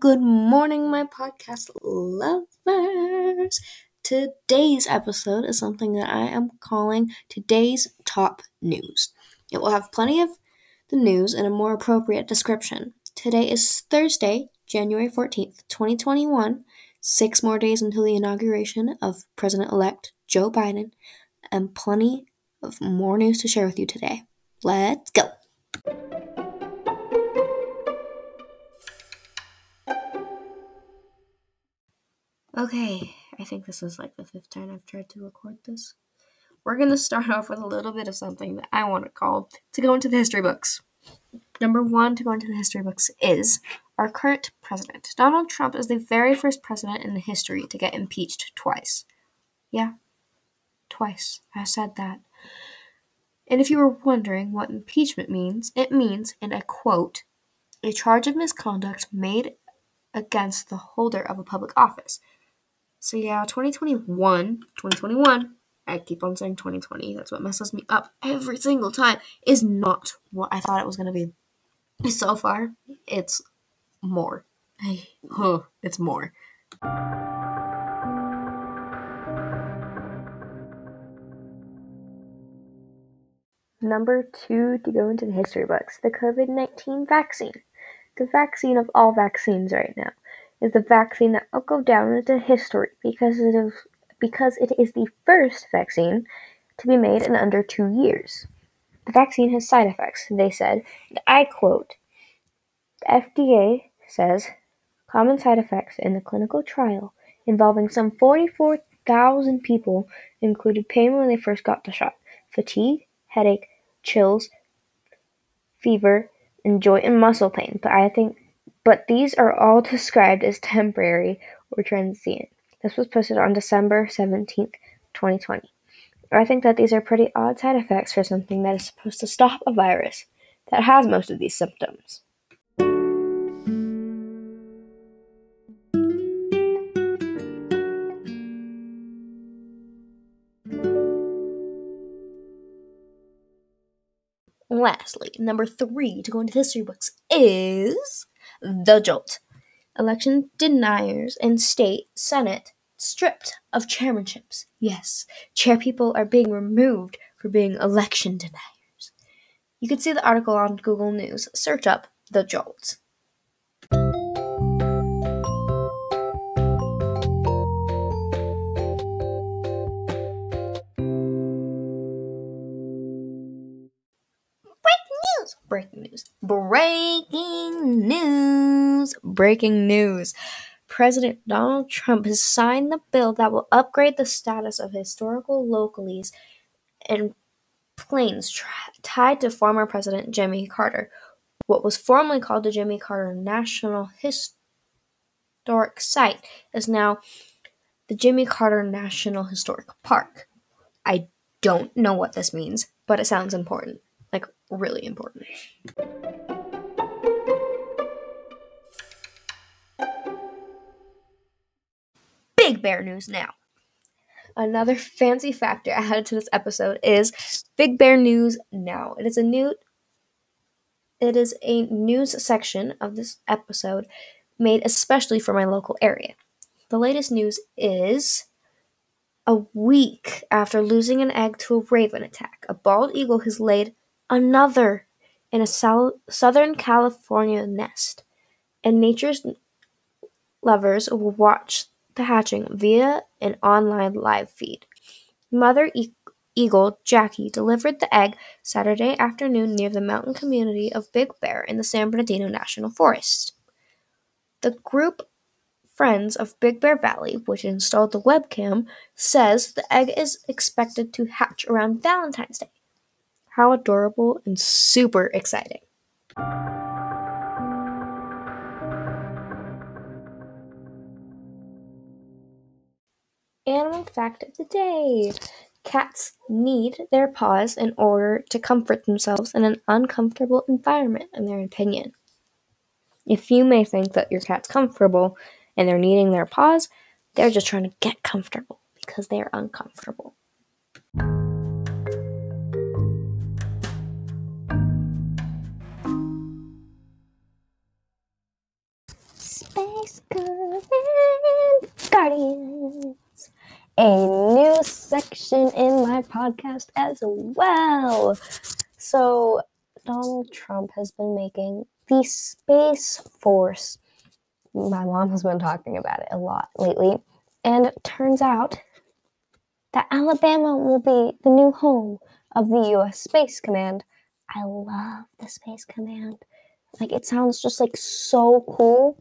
Good morning, my podcast lovers. Today's episode is something that I am calling today's top news. It will have plenty of the news in a more appropriate description. Today is Thursday, January 14th, 2021, six more days until the inauguration of President elect Joe Biden, and plenty of more news to share with you today. Let's go! Okay, I think this is like the fifth time I've tried to record this. We're going to start off with a little bit of something that I want to call to go into the history books. Number one to go into the history books is our current president. Donald Trump is the very first president in history to get impeached twice. Yeah, twice. I said that. And if you were wondering what impeachment means, it means, and I quote, a charge of misconduct made against the holder of a public office so yeah, 2021, 2021, I keep on saying 2020, that's what messes me up every single time, is not what I thought it was to be. So far, it's more. Huh, it's more. Number two to go into the history books the COVID 19 vaccine. The vaccine of all vaccines right now is the vaccine that will go down into history because it is because it is the first vaccine to be made in under two years. The vaccine has side effects, they said, and I quote The FDA says common side effects in the clinical trial involving some 44,000 people included pain when they first got the shot, fatigue, headache, chills, fever, and joint and muscle pain. But I think but these are all described as temporary or transient. This was posted on December 17th, 2020. I think that these are pretty odd side effects for something that is supposed to stop a virus that has most of these symptoms. Lastly, number three to go into history books is the jolt. Election deniers in state senate stripped of chairmanships. Yes, chair people are being removed for being election deniers. You can see the article on Google News. Search up the jolt. Breaking news. Breaking news. Breaking news. President Donald Trump has signed the bill that will upgrade the status of historical locales and plains tra- tied to former President Jimmy Carter. What was formerly called the Jimmy Carter National Historic Site is now the Jimmy Carter National Historic Park. I don't know what this means, but it sounds important really important. Big Bear news now. Another fancy factor added to this episode is Big Bear News Now. It is a new it is a news section of this episode made especially for my local area. The latest news is a week after losing an egg to a raven attack, a bald eagle has laid another in a Southern California nest, and nature's lovers will watch the hatching via an online live feed. Mother e- eagle Jackie delivered the egg Saturday afternoon near the mountain community of Big Bear in the San Bernardino National Forest. The group Friends of Big Bear Valley, which installed the webcam, says the egg is expected to hatch around Valentine's Day. How adorable and super exciting. Animal fact of the day Cats need their paws in order to comfort themselves in an uncomfortable environment, in their opinion. If you may think that your cat's comfortable and they're kneading their paws, they're just trying to get comfortable because they are uncomfortable. Command Guardians. A new section in my podcast as well. So, Donald Trump has been making the Space Force. My mom has been talking about it a lot lately. And it turns out that Alabama will be the new home of the U.S. Space Command. I love the Space Command. Like, it sounds just like so cool.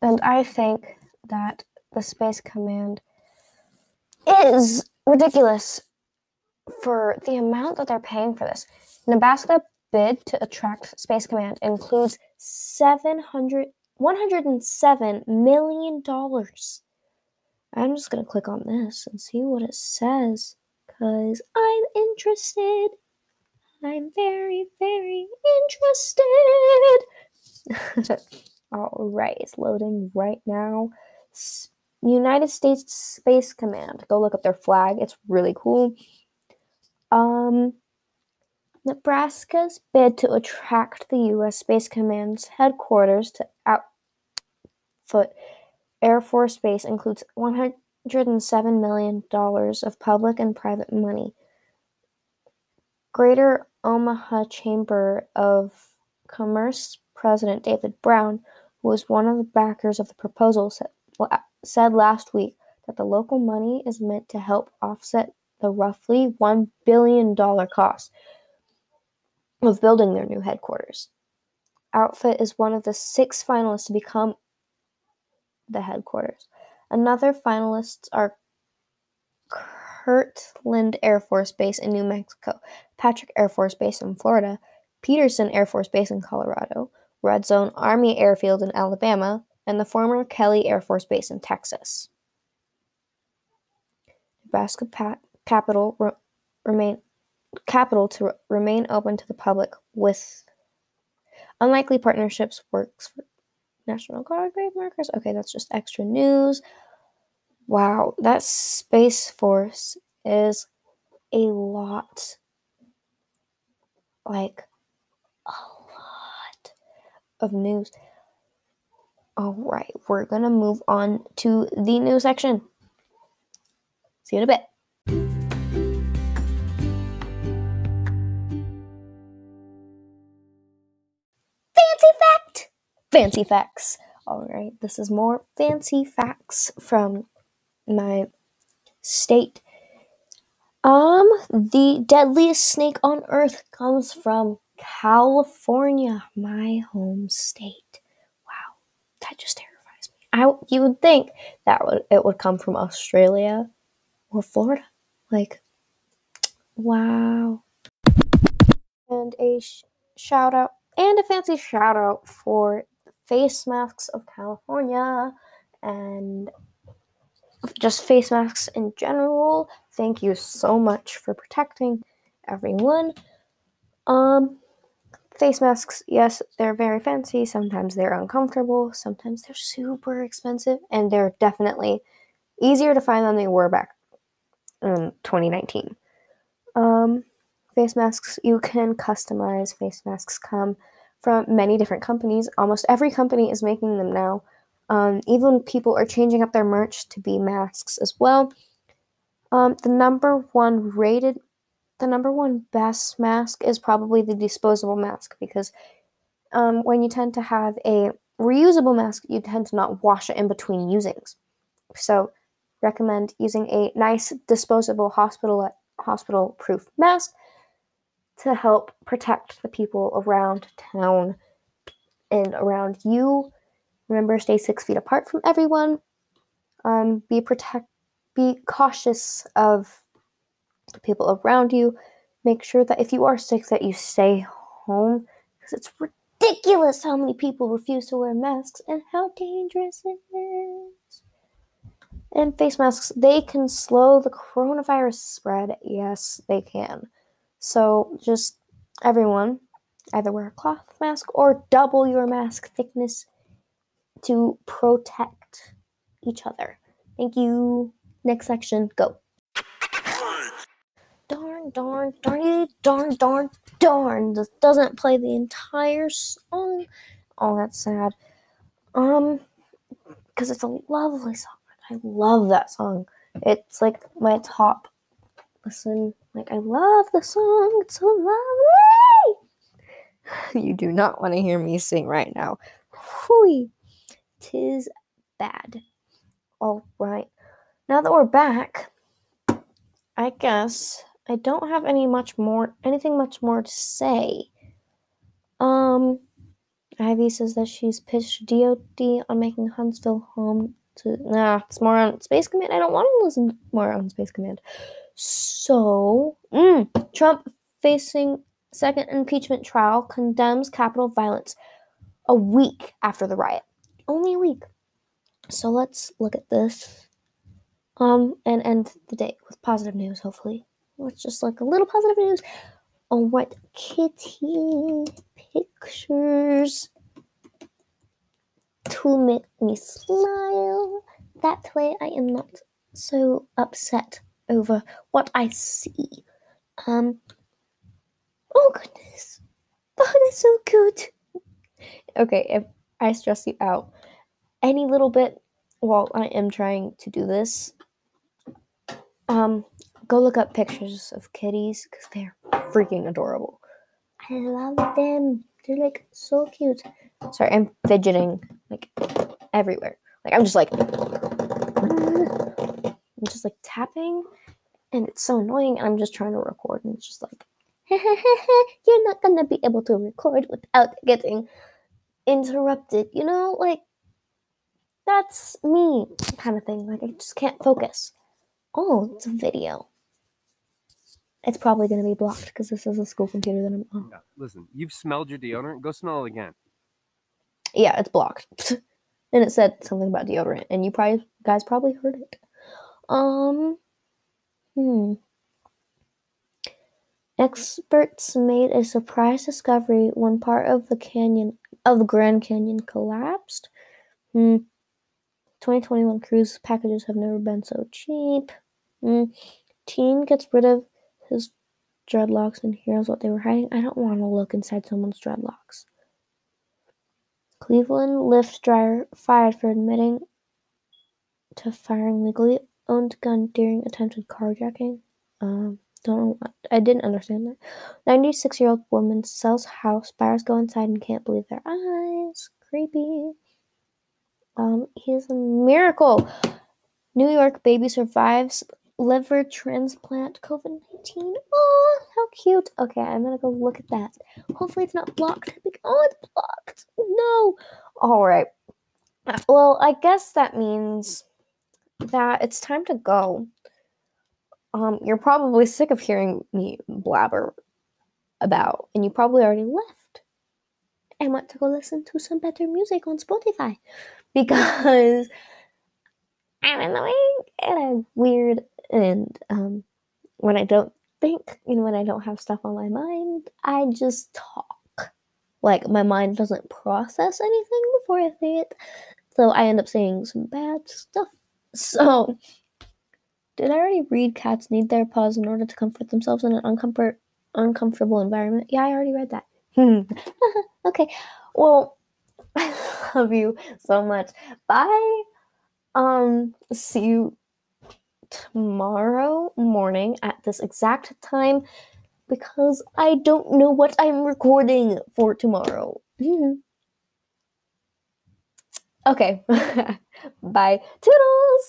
And I think that the Space Command is ridiculous for the amount that they're paying for this. Nebraska bid to attract Space Command includes 700 $107 million. I'm just going to click on this and see what it says because I'm interested. I'm very, very interested. All right, it's loading right now. United States Space Command. Go look up their flag. It's really cool. Um, Nebraska's bid to attract the U.S. Space Command's headquarters to Offutt Air Force Base includes $107 million of public and private money. Greater Omaha Chamber of Commerce President David Brown, who was one of the backers of the proposal, said, last week that the local money is meant to help offset the roughly $1 billion cost of building their new headquarters. Offutt is one of the six finalists to become the headquarters. Another finalists are Kirtland Air Force Base in New Mexico, Patrick Air Force Base in Florida, Peterson Air Force Base in Colorado, Redstone Army Airfield in Alabama, and the former Kelly Air Force Base in Texas. Nebraska pa- capital re- remain capital to re- remain open to the public with unlikely partnerships works for National Guard grave markers. Okay, that's just extra news. Wow, that Space Force is a lot. Like, a of news. All right, we're going to move on to the news section. See you in a bit. Fancy fact! Fancy facts. All right, this is more fancy facts from my state. Um, the deadliest snake on earth comes from California, my home state. Wow, that just terrifies me. I you would think that would it would come from Australia or Florida. Like, wow. And a sh- shout out and a fancy shout out for face masks of California and just face masks in general. Thank you so much for protecting everyone. Um, face masks, yes, they're very fancy. Sometimes they're uncomfortable. Sometimes they're super expensive, and they're definitely easier to find than they were back in 2019. Um, face masks, you can customize. Face masks come from many different companies. Almost every company is making them now. Um, even people are changing up their merch to be masks as well. Um, the number one rated, the number one best mask is probably the disposable mask because um, when you tend to have a reusable mask, you tend to not wash it in between usings. So, recommend using a nice disposable hospital hospital proof mask to help protect the people around town and around you. Remember, stay six feet apart from everyone. Um, be protect, be cautious of the people around you. Make sure that if you are sick, that you stay home because it's ridiculous how many people refuse to wear masks and how dangerous it is. And face masks, they can slow the coronavirus spread. Yes, they can. So just everyone either wear a cloth mask or double your mask thickness to protect each other. Thank you. Next section, go. Darn, darn, darn, darn, darn, darn. This doesn't play the entire song. Oh, that's sad. Um, because it's a lovely song. I love that song. It's like my top listen. Like I love the song. It's so lovely. you do not want to hear me sing right now. Hui. Tis bad. All right. Now that we're back, I guess I don't have any much more anything much more to say. Um Ivey says that she's pitched DOD on making Huntsville home to nah, it's more on Space Command. I don't want to listen more on Space Command. So mm, Trump facing second impeachment trial condemns Capitol violence a week after the riot. Only a week. So let's look at this. Um, and end the day with positive news, hopefully. Let's just look a little positive news. on what kitty pictures to make me smile. That way I am not so upset over what I see. Um, oh goodness. Oh, that's so cute. Okay, if I stress you out any little bit while I am trying to do this, um, go look up pictures of kitties because they're freaking adorable. I love them. They're like so cute. Sorry, I'm fidgeting like everywhere. Like I'm just like I'm just like tapping and it's so annoying I'm just trying to record and it's just like you're not gonna be able to record without getting interrupted, you know? Like that's me kind of thing. Like I just can't focus. Oh, it's a video. It's probably going to be blocked because this is a school computer that I'm on. Yeah, listen, you've smelled your deodorant. Go smell it again. Yeah, it's blocked. and it said something about deodorant, and you probably guys probably heard it. Um, hmm. Experts made a surprise discovery when part of the canyon of the Grand Canyon collapsed. Hmm. 2021 cruise packages have never been so cheap. Hmm. Teen gets rid of his dreadlocks and here's what they were hiding. I don't want to look inside someone's dreadlocks. Cleveland Lyft driver fired for admitting to firing legally owned gun during attempted carjacking. Um, don't know. I didn't understand that. Ninety-six-year-old woman sells house. Buyers go inside and can't believe their eyes. Creepy. Um, he's a miracle. New York baby survives liver transplant COVID 19. Oh, how cute. Okay, I'm gonna go look at that. Hopefully, it's not blocked. Oh, it's blocked. No. All right. Well, I guess that means that it's time to go. Um, you're probably sick of hearing me blabber about, and you probably already left and went to go listen to some better music on Spotify because I'm annoying and I'm weird and um, when I don't think, know, when I don't have stuff on my mind, I just talk. Like my mind doesn't process anything before I say it. So I end up saying some bad stuff. So did I already read cats need their paws in order to comfort themselves in an uncomfort uncomfortable environment? Yeah, I already read that. okay. Well, I love you so much. Bye. Um, see you tomorrow morning at this exact time because I don't know what I'm recording for tomorrow. Hmm. okay. Bye. Toodles!